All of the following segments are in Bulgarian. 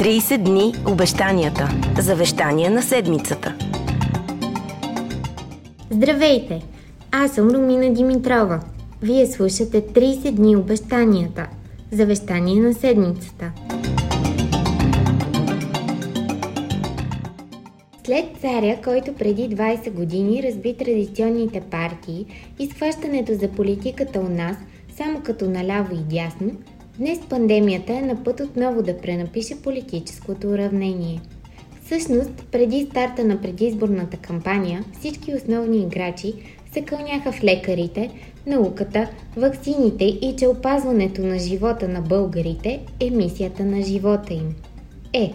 30 дни обещанията. Завещание на седмицата. Здравейте! Аз съм Румина Димитрова. Вие слушате 30 дни обещанията. Завещание на седмицата. След царя, който преди 20 години разби традиционните партии и схващането за политиката у нас само като наляво и дясно, Днес пандемията е на път отново да пренапише политическото уравнение. Всъщност, преди старта на предизборната кампания, всички основни играчи се кълняха в лекарите, науката, ваксините и че опазването на живота на българите е мисията на живота им. Е,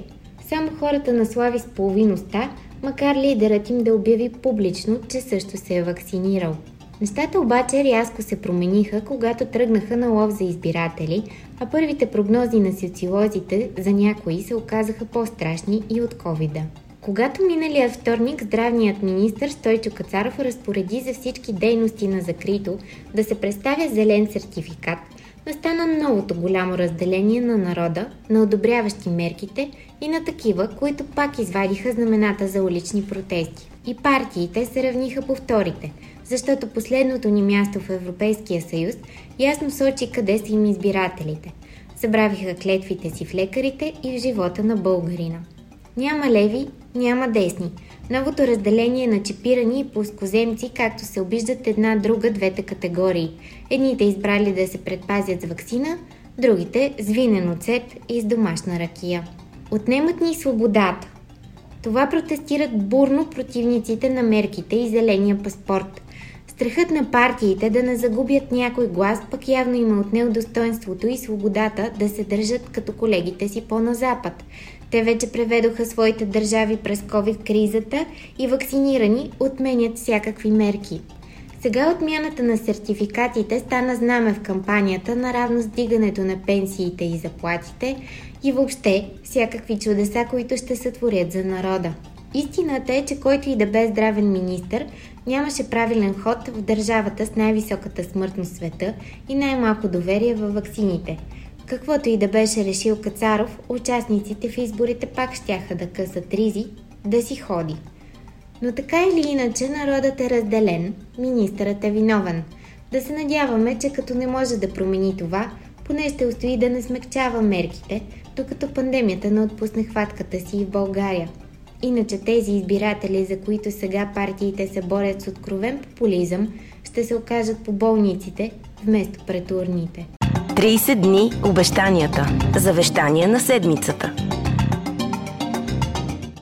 само хората на слави с половиността, макар лидерът им да обяви публично, че също се е вакцинирал – Нещата обаче рязко се промениха, когато тръгнаха на лов за избиратели, а първите прогнози на социолозите за някои се оказаха по-страшни и от ковида. Когато миналия вторник здравният министр Стойчо Кацаров разпореди за всички дейности на закрито да се представя зелен сертификат, настана новото голямо разделение на народа, на одобряващи мерките и на такива, които пак извадиха знамената за улични протести. И партиите се равниха по вторите – защото последното ни място в Европейския съюз ясно сочи къде са им избирателите. Забравиха клетвите си в лекарите и в живота на българина. Няма леви, няма десни. Новото разделение е на чипирани и плоскоземци, както се обиждат една друга двете категории. Едните избрали да се предпазят с вакцина, другите с винен оцет и с домашна ракия. Отнемат ни свободата. Това протестират бурно противниците на мерките и зеления паспорт. Страхът на партиите да не загубят някой глас пък явно има отнел достоинството и свободата да се държат като колегите си по-на запад. Те вече преведоха своите държави през COVID-кризата и вакцинирани отменят всякакви мерки. Сега отмяната на сертификатите стана знаме в кампанията наравно с дигането на пенсиите и заплатите и въобще всякакви чудеса, които ще се творят за народа. Истината е, че който и да бе здравен министр, нямаше правилен ход в държавата с най-високата смъртност в света и най-малко доверие във ваксините. Каквото и да беше решил Кацаров, участниците в изборите пак щяха да късат ризи, да си ходи. Но така или иначе народът е разделен, министърът е виновен. Да се надяваме, че като не може да промени това, поне ще устои да не смягчава мерките, докато пандемията не отпусне хватката си и в България – Иначе тези избиратели, за които сега партиите се борят с откровен популизъм, ще се окажат по болниците вместо пред урните. 30 дни обещанията. Завещание на седмицата.